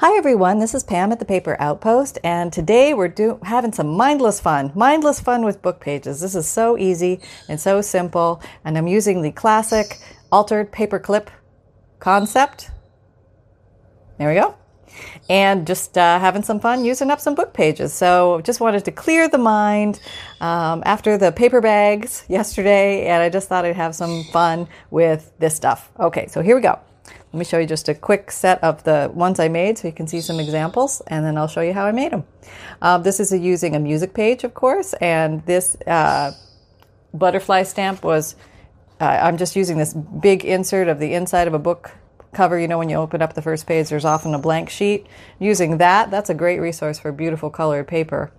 Hi everyone, this is Pam at the Paper Outpost, and today we're do- having some mindless fun. Mindless fun with book pages. This is so easy and so simple, and I'm using the classic altered paperclip concept. There we go. And just uh, having some fun using up some book pages. So just wanted to clear the mind um, after the paper bags yesterday, and I just thought I'd have some fun with this stuff. Okay, so here we go. Let me show you just a quick set of the ones I made so you can see some examples and then I'll show you how I made them. Uh, this is a, using a music page, of course, and this uh, butterfly stamp was, uh, I'm just using this big insert of the inside of a book cover. You know, when you open up the first page, there's often a blank sheet. Using that, that's a great resource for beautiful colored paper.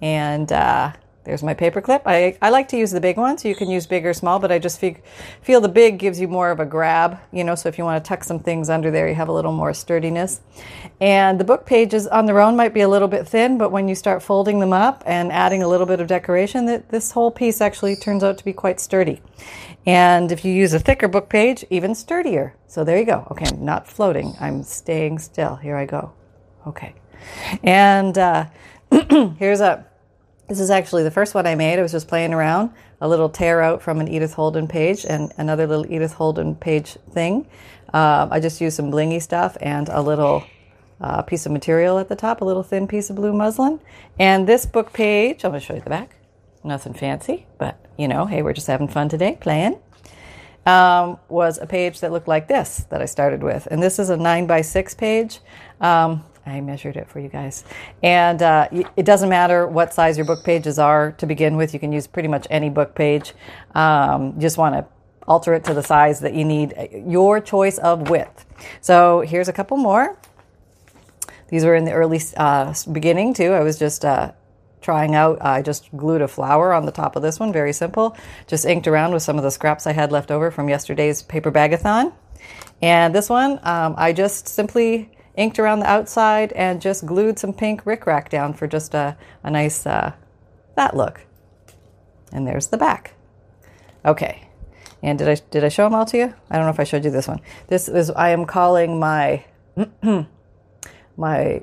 And uh, there's my paper clip. I, I like to use the big ones. You can use big or small, but I just feel, feel the big gives you more of a grab, you know, so if you want to tuck some things under there, you have a little more sturdiness. And the book pages on their own might be a little bit thin, but when you start folding them up and adding a little bit of decoration, that this whole piece actually turns out to be quite sturdy. And if you use a thicker book page, even sturdier. So there you go. Okay, I'm not floating. I'm staying still. Here I go. Okay. And uh, here's a this is actually the first one I made. I was just playing around, a little tear out from an Edith Holden page and another little Edith Holden page thing. Uh, I just used some blingy stuff and a little uh, piece of material at the top, a little thin piece of blue muslin. And this book page, I'm going to show you the back. Nothing fancy, but you know, hey, we're just having fun today, playing. Um, was a page that looked like this that I started with. And this is a 9 by 6 page. Um, I measured it for you guys. And uh, it doesn't matter what size your book pages are to begin with. You can use pretty much any book page. Um, you just want to alter it to the size that you need, your choice of width. So here's a couple more. These were in the early uh, beginning too. I was just uh, trying out. I just glued a flower on the top of this one, very simple. Just inked around with some of the scraps I had left over from yesterday's paper bagathon. And this one, um, I just simply inked around the outside and just glued some pink rickrack down for just a, a nice, uh, that look. And there's the back. Okay. And did I, did I show them all to you? I don't know if I showed you this one. This is, I am calling my, my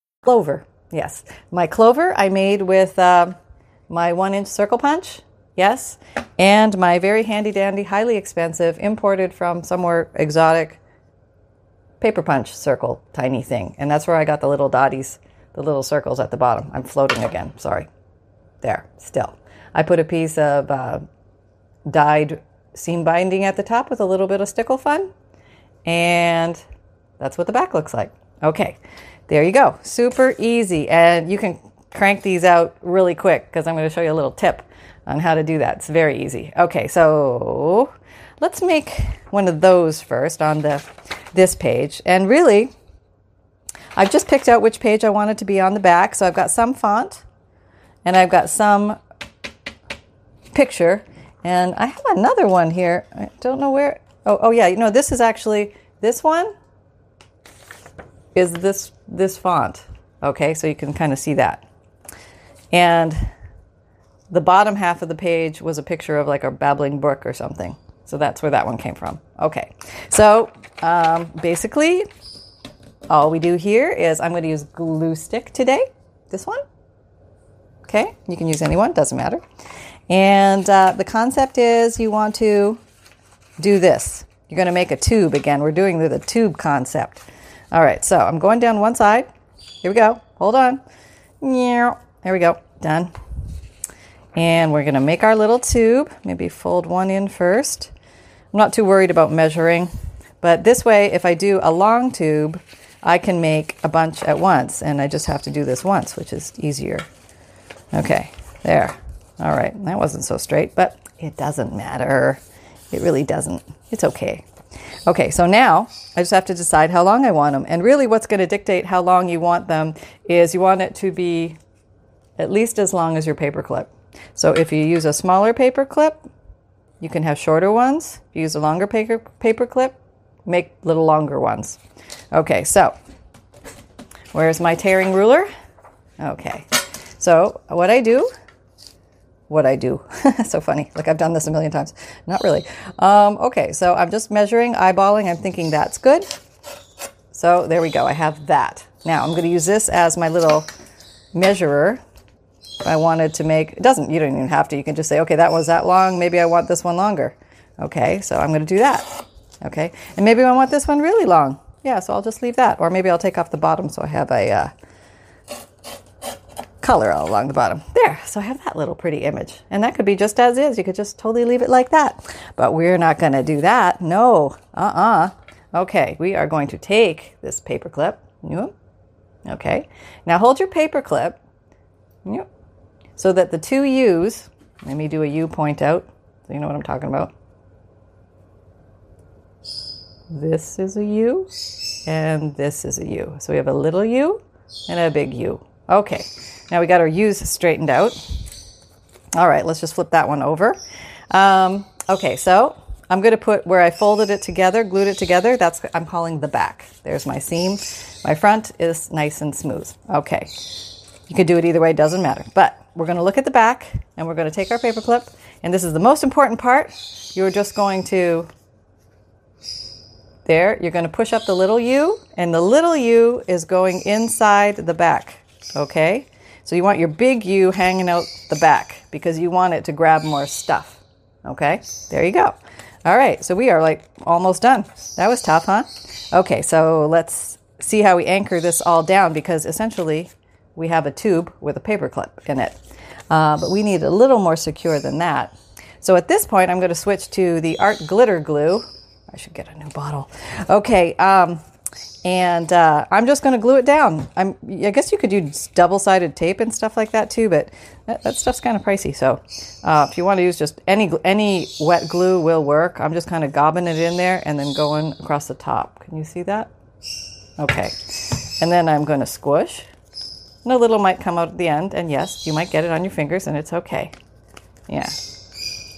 Clover, yes. My clover I made with uh, my one inch circle punch, yes, and my very handy dandy, highly expensive, imported from somewhere exotic paper punch circle tiny thing. And that's where I got the little dotties, the little circles at the bottom. I'm floating again, sorry. There, still. I put a piece of uh, dyed seam binding at the top with a little bit of stickle fun, and that's what the back looks like. Okay. There you go. Super easy. And you can crank these out really quick because I'm going to show you a little tip on how to do that. It's very easy. Okay, so let's make one of those first on the this page. And really, I've just picked out which page I want it to be on the back. So I've got some font and I've got some picture. And I have another one here. I don't know where. Oh, oh yeah. You know, this is actually this one is this this font. Okay, so you can kind of see that. And the bottom half of the page was a picture of like a babbling brook or something. So that's where that one came from. Okay, so um, basically, all we do here is I'm going to use glue stick today. This one. Okay, you can use any one, doesn't matter. And uh, the concept is you want to do this. You're going to make a tube again. We're doing the, the tube concept. All right, so I'm going down one side. Here we go. Hold on. There we go. Done. And we're going to make our little tube. Maybe fold one in first. I'm not too worried about measuring, but this way, if I do a long tube, I can make a bunch at once, and I just have to do this once, which is easier. Okay, there. All right, that wasn't so straight, but it doesn't matter. It really doesn't. It's okay. Okay, so now I just have to decide how long I want them. And really, what's going to dictate how long you want them is you want it to be at least as long as your paper clip. So if you use a smaller paper clip, you can have shorter ones. If you use a longer paper, paper clip, make little longer ones. Okay, so where's my tearing ruler? Okay, so what I do what I do. so funny. Like I've done this a million times. Not really. Um, okay, so I'm just measuring, eyeballing. I'm thinking that's good. So there we go. I have that. Now I'm going to use this as my little measurer. I wanted to make, it doesn't, you don't even have to. You can just say, okay, that was that long. Maybe I want this one longer. Okay, so I'm going to do that. Okay, and maybe I want this one really long. Yeah, so I'll just leave that. Or maybe I'll take off the bottom so I have a, uh, color all along the bottom. There, so I have that little pretty image. And that could be just as is. You could just totally leave it like that. But we're not going to do that. No, uh-uh. Okay, we are going to take this paper clip. Okay, now hold your paper clip so that the two U's, let me do a U point out so you know what I'm talking about. This is a U and this is a U. So we have a little U and a big U. Okay, now we got our U's straightened out. All right, let's just flip that one over. Um, okay, so I'm going to put where I folded it together, glued it together. That's I'm calling the back. There's my seam. My front is nice and smooth. Okay, you could do it either way. Doesn't matter. But we're going to look at the back, and we're going to take our paper clip, and this is the most important part. You're just going to there. You're going to push up the little U, and the little U is going inside the back. Okay. So you want your big U hanging out the back because you want it to grab more stuff. Okay, there you go. All right, so we are like almost done. That was tough, huh? Okay, so let's see how we anchor this all down because essentially we have a tube with a paper clip in it. Uh, but we need a little more secure than that. So at this point, I'm going to switch to the Art Glitter Glue. I should get a new bottle. Okay, um, and uh, I'm just going to glue it down. I'm, I guess you could use double-sided tape and stuff like that too, but that, that stuff's kind of pricey. So uh, if you want to use just any any wet glue will work. I'm just kind of gobbing it in there and then going across the top. Can you see that? Okay, and then I'm going to squish. And a little might come out at the end, and yes, you might get it on your fingers, and it's okay. Yeah,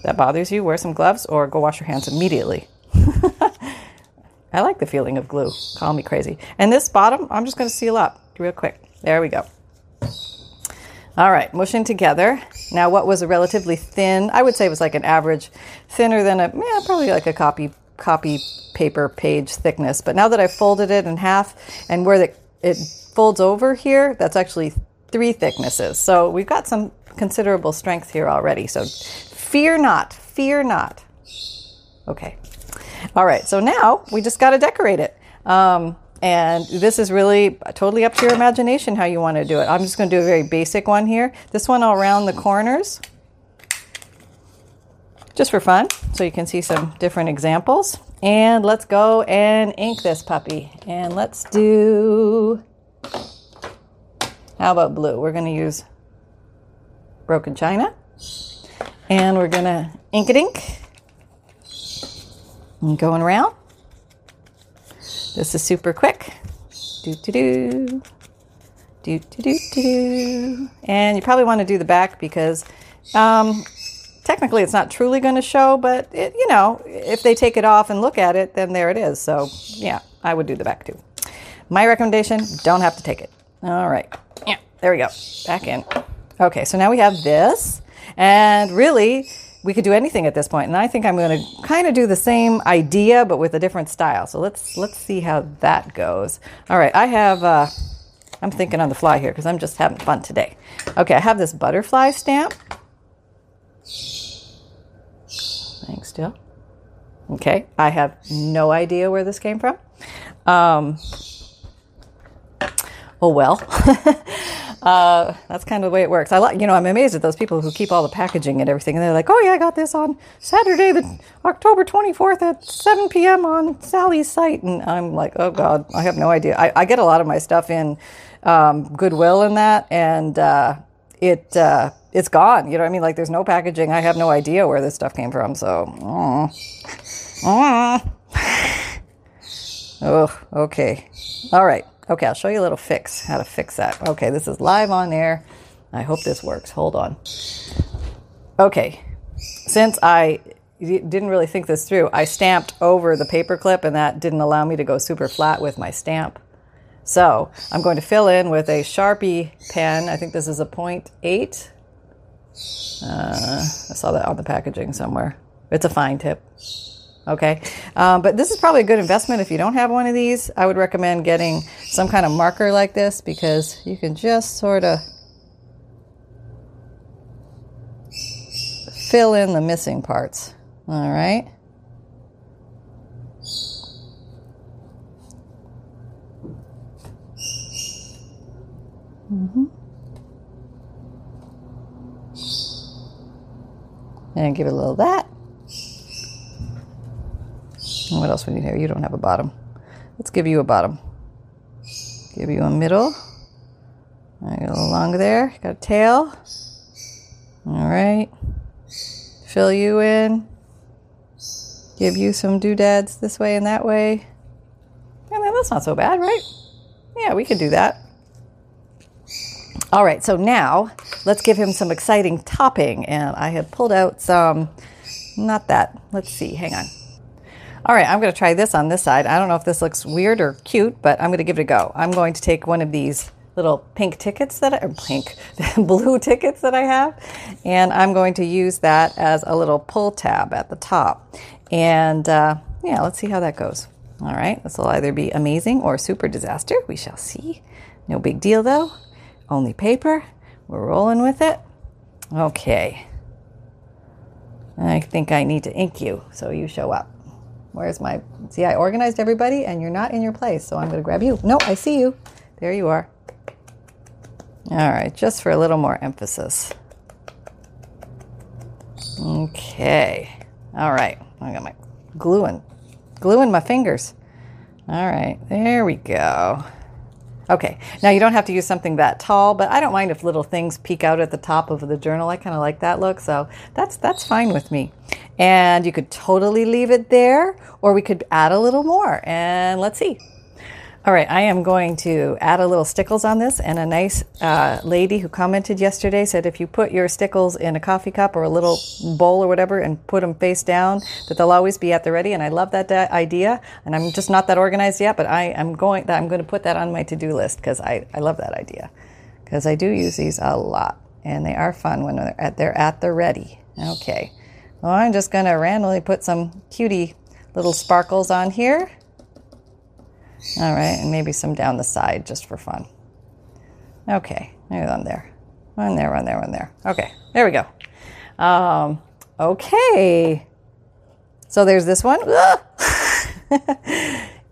that bothers you, wear some gloves or go wash your hands immediately. I like the feeling of glue. Call me crazy. And this bottom, I'm just going to seal up real quick. There we go. All right, mushing together. Now, what was a relatively thin, I would say it was like an average, thinner than a, yeah, probably like a copy copy paper page thickness. But now that I've folded it in half and where the, it folds over here, that's actually three thicknesses. So we've got some considerable strength here already. So fear not, fear not. Okay, all right, so now we just got to decorate it. Um, and this is really totally up to your imagination how you want to do it. I'm just going to do a very basic one here. This one all around the corners, just for fun, so you can see some different examples. And let's go and ink this puppy. And let's do, how about blue? We're going to use broken china. And we're going to ink it ink. And going around. This is super quick. Do do do. Do do do do. And you probably want to do the back because um, technically it's not truly going to show, but it, you know, if they take it off and look at it, then there it is. So yeah, I would do the back too. My recommendation: don't have to take it. All right. Yeah, there we go. Back in. Okay, so now we have this, and really we could do anything at this point. And I think I'm going to kind of do the same idea, but with a different style. So let's let's see how that goes. All right, I have. Uh, I'm thinking on the fly here because I'm just having fun today. Okay, I have this butterfly stamp. Thanks, Jill. Okay, I have no idea where this came from. Um, oh well. Uh, that's kind of the way it works. I like, you know, I'm amazed at those people who keep all the packaging and everything, and they're like, "Oh yeah, I got this on Saturday, the October 24th at 7 p.m. on Sally's site," and I'm like, "Oh God, I have no idea." I, I get a lot of my stuff in um, Goodwill and that, and uh, it uh, it's gone. You know what I mean? Like, there's no packaging. I have no idea where this stuff came from. So, Oh, okay. All right. Okay, I'll show you a little fix, how to fix that. Okay, this is live on air. I hope this works. Hold on. Okay, since I didn't really think this through, I stamped over the paper clip and that didn't allow me to go super flat with my stamp. So I'm going to fill in with a Sharpie pen. I think this is a 0.8. Uh, I saw that on the packaging somewhere. It's a fine tip. Okay. Um, but this is probably a good investment if you don't have one of these. I would recommend getting some kind of marker like this because you can just sort of fill in the missing parts. All right. Mm-hmm. And give it a little that. What else we need here? You don't have a bottom. Let's give you a bottom. Give you a middle. I got a little longer there. Got a tail. All right. Fill you in. Give you some doodads this way and that way. Man, that's not so bad, right? Yeah, we could do that. All right, so now let's give him some exciting topping. And I have pulled out some, not that. Let's see, hang on. All right, I'm going to try this on this side. I don't know if this looks weird or cute, but I'm going to give it a go. I'm going to take one of these little pink tickets that or pink, blue tickets that I have, and I'm going to use that as a little pull tab at the top. And uh, yeah, let's see how that goes. All right, this will either be amazing or super disaster. We shall see. No big deal though. Only paper. We're rolling with it. Okay. I think I need to ink you so you show up. Where's my. See, I organized everybody and you're not in your place, so I'm going to grab you. No, I see you. There you are. All right, just for a little more emphasis. Okay. All right. I got my gluing, gluing my fingers. All right, there we go. Okay, now you don't have to use something that tall, but I don't mind if little things peek out at the top of the journal. I kind of like that look, so that's that's fine with me. And you could totally leave it there, or we could add a little more. And let's see. All right, I am going to add a little stickles on this. And a nice uh, lady who commented yesterday said if you put your stickles in a coffee cup or a little bowl or whatever and put them face down, that they'll always be at the ready. And I love that idea. And I'm just not that organized yet, but I am going. That I'm going to put that on my to-do list because I, I love that idea because I do use these a lot and they are fun when they're at, they're at the ready. Okay, well I'm just going to randomly put some cutie little sparkles on here. All right, and maybe some down the side just for fun. Okay, maybe one there. One there, one there, one there. Okay, there we go. Um, okay. So there's this one.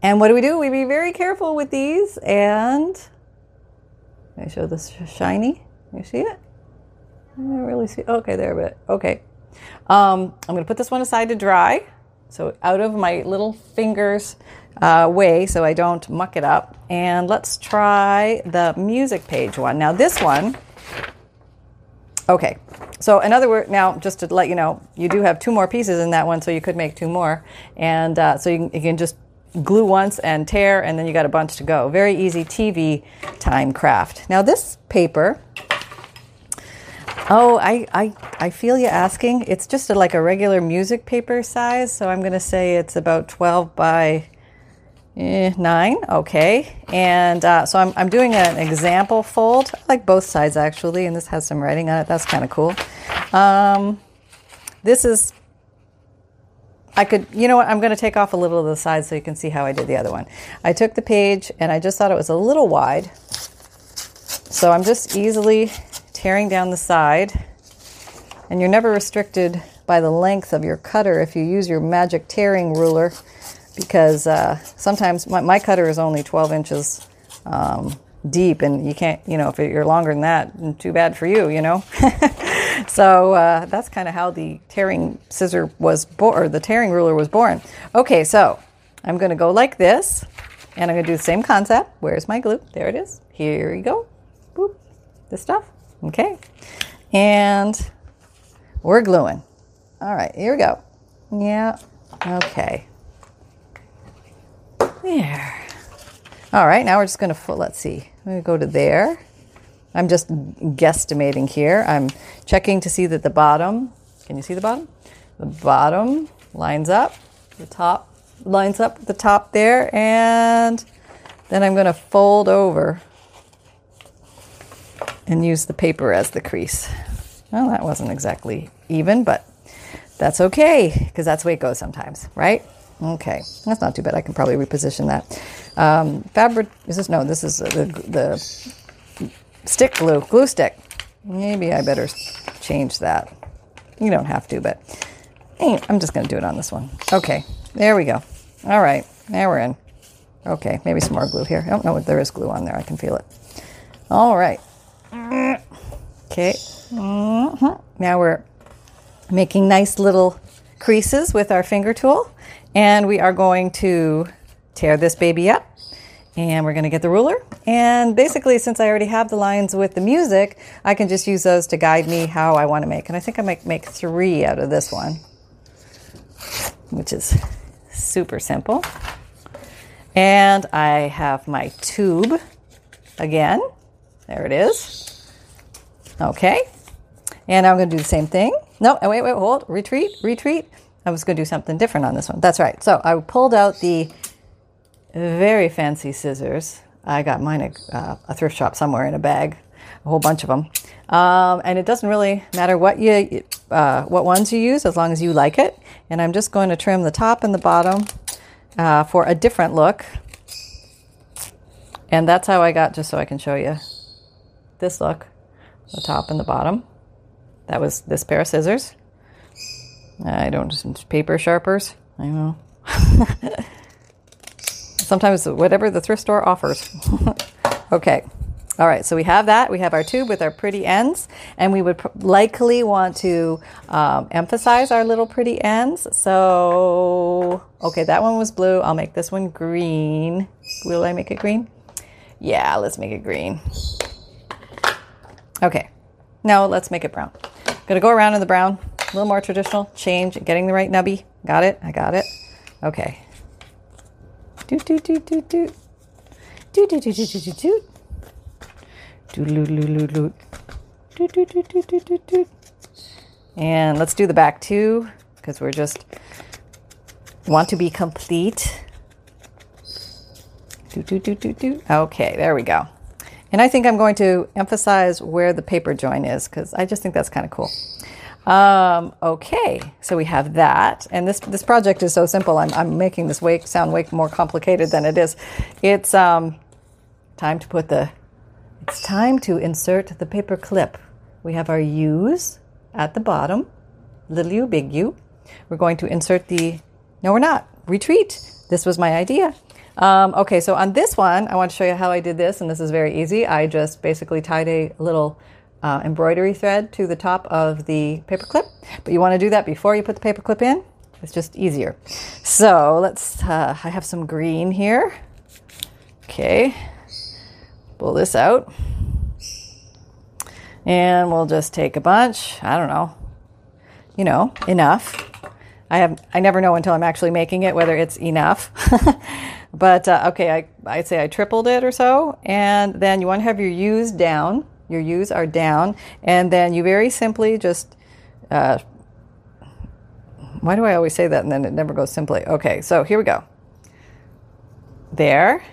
and what do we do? We be very careful with these. And I show this shiny. You see it? I don't really see. Okay, there, but okay. Um, I'm going to put this one aside to dry. So out of my little fingers uh, way so I don't muck it up. And let's try the music page one. Now, this one, okay. So, in other words, now just to let you know, you do have two more pieces in that one, so you could make two more. And uh, so you can, you can just glue once and tear, and then you got a bunch to go. Very easy TV time craft. Now, this paper. Oh, I, I, I feel you asking. It's just a, like a regular music paper size, so I'm going to say it's about 12 by Eh, nine, okay. And uh, so I'm, I'm doing an example fold. I like both sides actually, and this has some writing on it. That's kind of cool. Um, this is, I could, you know what, I'm going to take off a little of the side so you can see how I did the other one. I took the page and I just thought it was a little wide. So I'm just easily tearing down the side. And you're never restricted by the length of your cutter if you use your magic tearing ruler because uh, sometimes my, my, cutter is only 12 inches um, deep and you can't you know if you're longer than that too bad for you you know? So uh, that's kind of how the tearing scissor was born or the tearing ruler was born. Okay so i'm going to go like this and i'm going to do the same concept. Where's my glue? There it is. Here you go. Boop. this stuff. Okay. And we're gluing. All right here we go. Yeah okay There. All right, now we're just going to, let's see, let me go to there. I'm just guesstimating here. I'm checking to see that the bottom, can you see the bottom? The bottom lines up, the top lines up the top there, and then I'm going to fold over and use the paper as the crease. Well, that wasn't exactly even, but that's okay because that's the way it goes sometimes, right? Okay, that's not too bad. I can probably reposition that. Um, fabric, is this? No, this is the, the stick glue, glue stick. Maybe I better change that. You don't have to, but I'm just going to do it on this one. Okay, there we go. All right, now we're in. Okay, maybe some more glue here. I don't know what there is glue on there. I can feel it. All right. Okay. Mm-hmm. Now we're making nice little creases with our finger tool, and we are going to tear this baby up. And we're going to get the ruler. And basically, since I already have the lines with the music, I can just use those to guide me how I want to make. And I think I might make three out of this one, which is super simple. And I have my tube again. There it is. Okay. And I'm going to do the same thing. No, wait, wait, hold. Retreat, retreat. I was going to do something different on this one. That's right. So I pulled out the very fancy scissors. I got mine at uh, a thrift shop somewhere in a bag, a whole bunch of them. Um, and it doesn't really matter what you, uh, what ones you use, as long as you like it. And I'm just going to trim the top and the bottom uh, for a different look. And that's how I got, just so I can show you this look, the top and the bottom. That was this pair of scissors. I don't, paper sharpers. I know. Sometimes whatever the thrift store offers. okay. All right, so we have that. We have our tube with our pretty ends, and we would pr- likely want to um, emphasize our little pretty ends. So, okay, that one was blue. I'll make this one green. Will I make it green? Yeah, let's make it green. Okay, now let's make it brown. Gonna go around in the brown, a little more traditional, change, getting the right nubby. Got it? I got it. Okay. Doot, doot, doot, doot, doot. Doot, doot, doot, doot, doot, doot, doot. And let's do the back too, because we're just want to be complete. Okay, there we go. And I think I'm going to emphasize where the paper join is because I just think that's kind of cool. Um, okay, so we have that, and this this project is so simple. I'm, I'm making this way sound way more complicated than it is. It's um, time to put the it's time to insert the paper clip. We have our U's at the bottom, little u, big U. We're going to insert the, no, we're not, retreat. This was my idea. Um, okay, so on this one, I want to show you how I did this, and this is very easy. I just basically tied a little uh, embroidery thread to the top of the paper clip, but you want to do that before you put the paper clip in. It's just easier. So let's, uh, I have some green here. Okay, pull this out. And we'll just take a bunch. I don't know. You know, enough. I have I never know until I'm actually making it whether it's enough. but uh, okay, I I'd say I tripled it or so, and then you want to have your U's down. Your U's are down, and then you very simply just. Uh, why do I always say that and then it never goes simply? Okay, so here we go. There,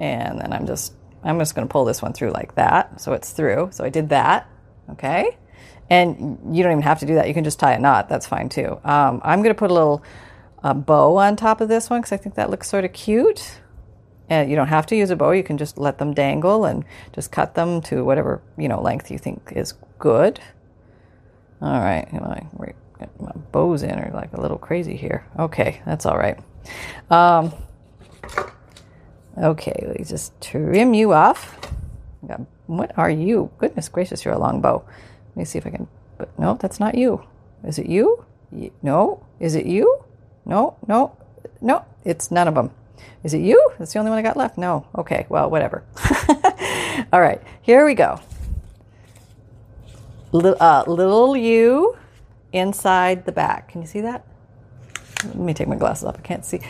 and then I'm just I'm just going to pull this one through like that. So it's through. So I did that. Okay. And you don't even have to do that. You can just tie a knot. That's fine too. Um, I'm going to put a little uh, bow on top of this one because I think that looks sort of cute. And you don't have to use a bow. You can just let them dangle and just cut them to whatever you know length you think is good. All right, you know, my bows in are like a little crazy here. Okay, that's all right. Um, Okay, me just trim you off. What are you? Goodness gracious, you're a long bow. Let me see if I can. But no, that's not you. Is it you? No. Is it you? No, no, no. It's none of them. Is it you? That's the only one I got left. No. Okay. Well, whatever. All right. Here we go. L- uh, little U inside the back. Can you see that? Let me take my glasses off. I can't see.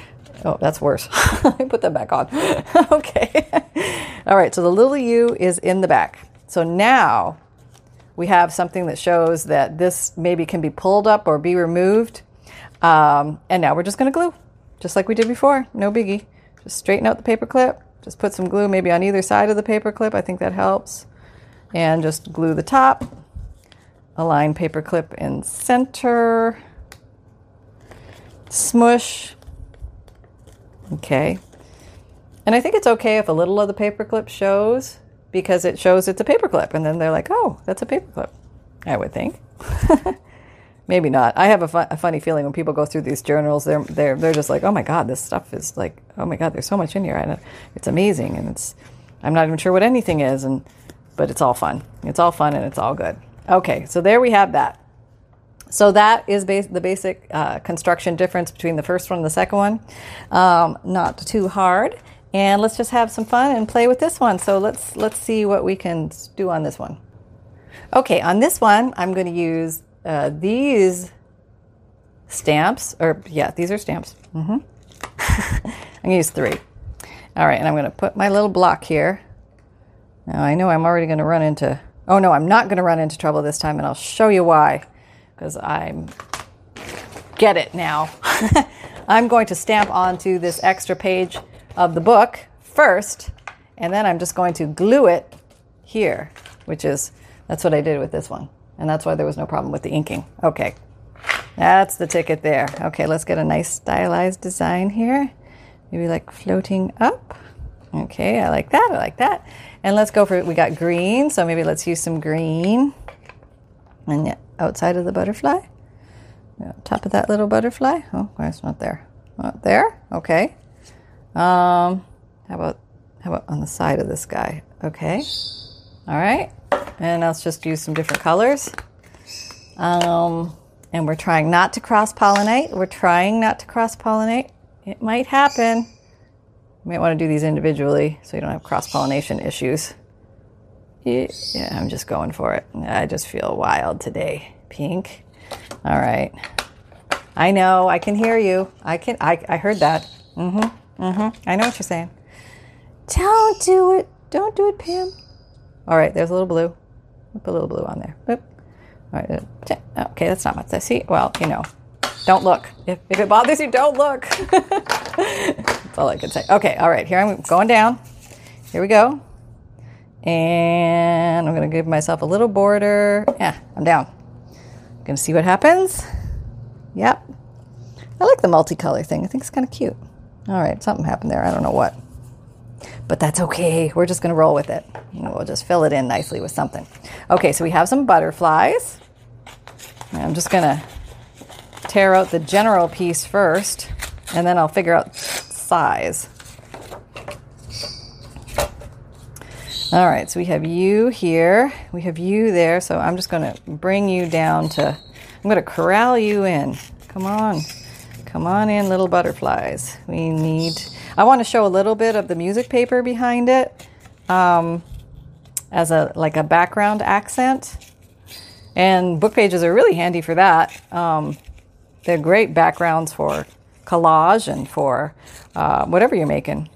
Oh, that's worse. Me put that back on. okay. All right, so the little u is in the back. So now we have something that shows that this maybe can be pulled up or be removed. Um, and now we're just going to glue, just like we did before. No biggie. Just straighten out the paper clip. Just put some glue maybe on either side of the paper clip. I think that helps. And just glue the top. Align paper clip in center. Smush. Okay. And I think it's okay if a little of the paper clip shows because it shows it's a paper clip. And then they're like, oh, that's a paper clip. I would think. Maybe not. I have a, fu- a, funny feeling when people go through these journals, they're, they're, they're just like, oh my God, this stuff is like, oh my God, there's so much in here. And it's amazing. And it's, I'm not even sure what anything is. And, but it's all fun. It's all fun and it's all good. Okay. So there we have that. So that is bas- the basic uh, construction difference between the first one and the second one. Um, not too hard. And let's just have some fun and play with this one. So let's let's see what we can do on this one. Okay, on this one, I'm going to use uh, these stamps, or yeah, these are stamps. Mm-hmm. I'm to use three. All right, and I'm to put my little block here. Now I know I'm already to run into. Oh no, I'm not to run into trouble this time, and I'll show you why. Because I'm get it now. I'm going to stamp onto this extra page of the book first, and then I'm just going to glue it here, which is, that's what I did with this one. And that's why there was no problem with the inking. Okay, that's the ticket there. Okay, let's get a nice stylized design here. Maybe like floating up. Okay, I like that, I like that. And let's go for, we got green, so maybe let's use some green. And outside of the butterfly. Top of that little butterfly. Oh, it's not there? Not there? Okay. Um, how about how about on the side of this guy? Okay. All right. And let's just use some different colors. Um, and we're trying not to cross pollinate. We're trying not to cross pollinate. It might happen. You might want to do these individually so you don't have cross pollination issues. Yeah, I'm just going for it. I just feel wild today. Pink. All right. I know. I can hear you. I can. I, I heard that. Mm-hmm. Mm-hmm. I know what you're saying. Don't do it. Don't do it, Pam. All right, there's a little blue. Put a little blue on there. Boop. All right. Uh, okay, that's not much. I see. Well, you know, don't look. If, if it bothers you, don't look. that's all I can say. Okay, all right. Here I'm going down. Here we go. And I'm going to give myself a little border. Yeah, I'm down. I'm Going to see what happens. Yep. I like the multicolor thing. I think it's kind of cute. All right, something happened there. I don't know what. But that's okay. We're just going to roll with it. We'll just fill it in nicely with something. Okay, so we have some butterflies. I'm just going to tear out the general piece first, and then I'll figure out size. All right, so we have you here. We have you there. So I'm just going to bring you down to, I'm going to corral you in. Come on. Come on in, little butterflies. We need, I want to show a little bit of the music paper behind it um, as a like a background accent. And book pages are really handy for that. Um, they're great backgrounds for collage and for uh, whatever you're making.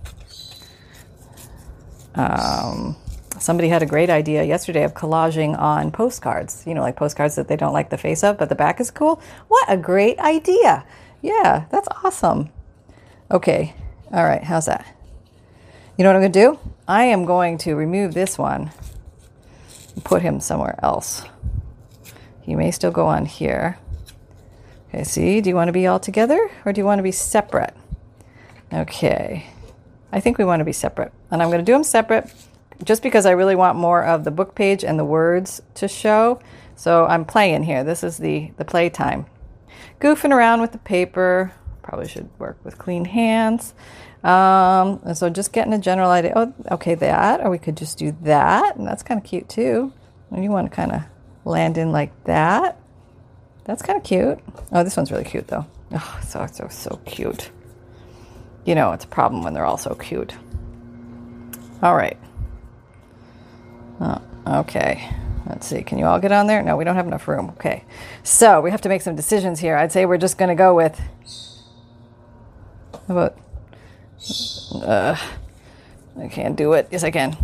Um, somebody had a great idea yesterday of collaging on postcards, you know, like postcards that they don't like the face of, but the back is cool. What a great idea! Yeah, that's awesome. Okay, all right, how's that? You know what I'm going to do? I am going to remove this one and put him somewhere else. He may still go on here. Okay, see, do you want to be all together or do you want to be separate? Okay, I think we want to be separate. And I'm going to do them separate just because I really want more of the book page and the words to show. So I'm playing here. This is the, the play time goofing around with the paper. Probably should work with clean hands. Um, and so just getting a general idea. Oh, okay, that, or we could just do that, and that's kind of cute too. And you want to kind of land in like that. That's kind of cute. Oh, this one's really cute though. Oh, so so so cute. You know, it's a problem when they're all so cute. All right. Oh, okay. Let's see, can you all get on there? No, we don't have enough room. Okay. So we have to make some decisions here. I'd say we're just going to go with. About Uh, I can't do it. Yes, I can.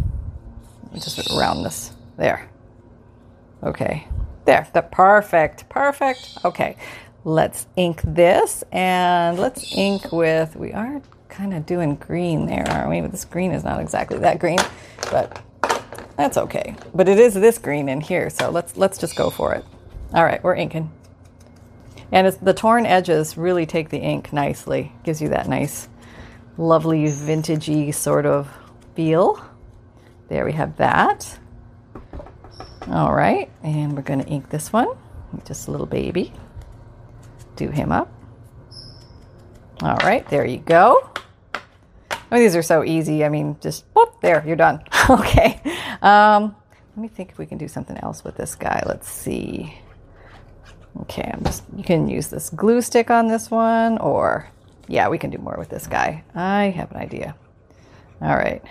Just around this. There. Okay. There. The perfect. Perfect. Okay. Let's ink this and let's ink with. We are kind of doing green there, aren't we? But this green is not exactly that green, but that's okay. But it is this green in here, so let's let's just go for it. All right, we're inking. And the torn edges really take the ink nicely. Gives you that nice, lovely, vintagey sort of feel. There we have that. All right, and we're going to ink this one. Just a little baby. Do him up. All right, there you go. Oh, these are so easy. I mean, just whoop, there, you're done. okay. Um, let me think if we can do something else with this guy. Let's see. Okay, I'm just, you can use this glue stick on this one, or yeah, we can do more with this guy. I have an idea. All right.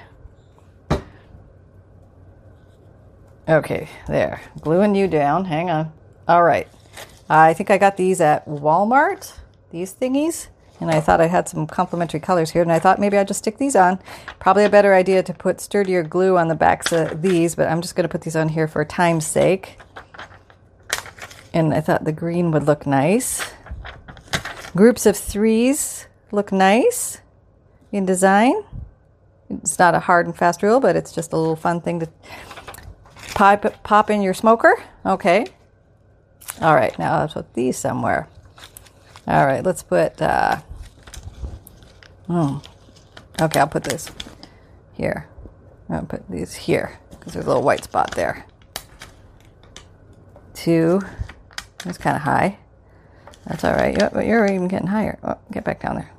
Okay, there. Gluing you down. Hang on. All right. I think I got these at Walmart, these thingies. And I thought I had some complementary colors here, and I thought maybe I'd just stick these on. Probably a better idea to put sturdier glue on the backs of these, but I'm just going to put these on here for time's sake. And I thought the green would look nice. Groups of threes look nice in design. It's not a hard and fast rule, but it's just a little fun thing to pop, pop in your smoker. Okay. All right, now let's put these somewhere. All right, let's put, uh, oh, okay, I'll put this here. I'll put these here because there's a little white spot there. Two, it's kind of high. That's all right. You're, you're even getting higher. Oh, get back down there.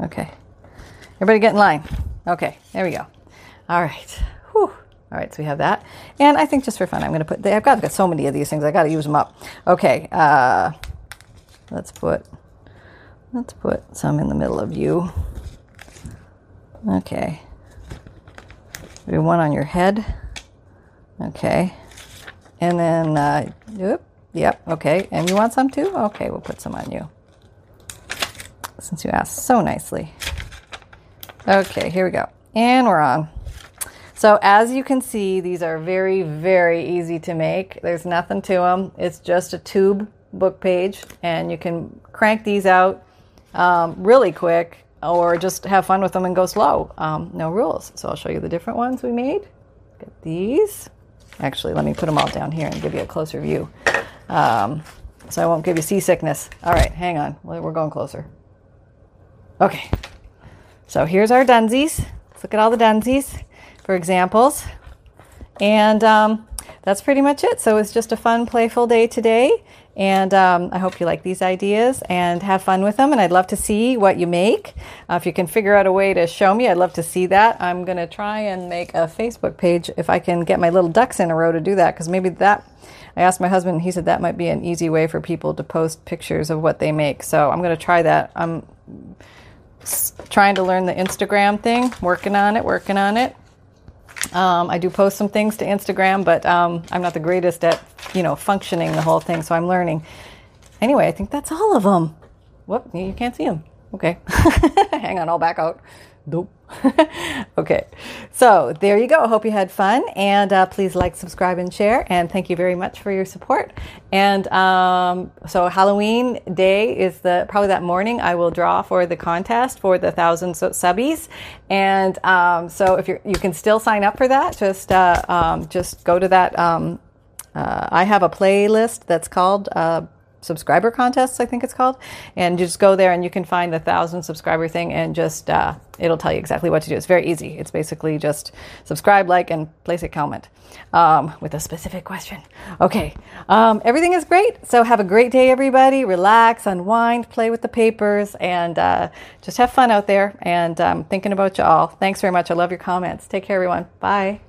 Okay. Everybody get in line. Okay, there we go. All right. Whew. All right, so we have that. And I think just for fun, I'm going to put, I've got, I've got so many of these things, i got to use them up. Okay, uh, let's put Let's put some in the middle of you. Okay. Maybe one on your head. Okay. And then, uh, yep, yep, okay. And you want some too? Okay, we'll put some on you. Since you asked so nicely. Okay, here we go. And we're on. So as you can see, these are very, very easy to make. There's nothing to them. It's just a tube book page and you can crank these out um, really quick or just have fun with them and go slow. Um, no rules. So I'll show you the different ones we made. Get these. Actually, let me put them all down here and give you a closer view. Um, so I won't give you seasickness. All right, hang on. We're going closer. Okay. So here's our dunsies. Let's look at all the dunsies for examples. And um, that's pretty much it. So it's just a fun, playful day today. And um, I hope you like these ideas and have fun with them. And I'd love to see what you make. Uh, if you can figure out a way to show me, I'd love to see that. I'm going to try and make a Facebook page if I can get my little ducks in a row to do that. Because maybe that, I asked my husband, he said that might be an easy way for people to post pictures of what they make. So I'm going to try that. I'm trying to learn the Instagram thing, working on it, working on it. Um, I do post some things to Instagram, but um, I'm not the greatest at, you know, functioning the whole thing. So I'm learning. Anyway, I think that's all of them. Whoop, you can't see them. Okay. Hang on, I'll back out. Nope. okay. So there you go. Hope you had fun. And uh, please like, subscribe, and share. And thank you very much for your support. And um, so Halloween day is the probably that morning I will draw for the contest for the thousand subbies. And um, so if you you can still sign up for that, just uh, um, just go to that. Um, uh, I have a playlist that's called uh, subscriber contests, I think it's called. And just go there and you can find the thousand subscriber thing and just, uh, it'll tell you exactly what to do. It's very easy. It's basically just subscribe, like, and place a comment um, with a specific question. Okay. Um, everything is great. So have a great day, everybody. Relax, unwind, play with the papers, and uh, just have fun out there. And um, thinking about you all. Thanks very much. I love your comments. Take care, everyone. Bye.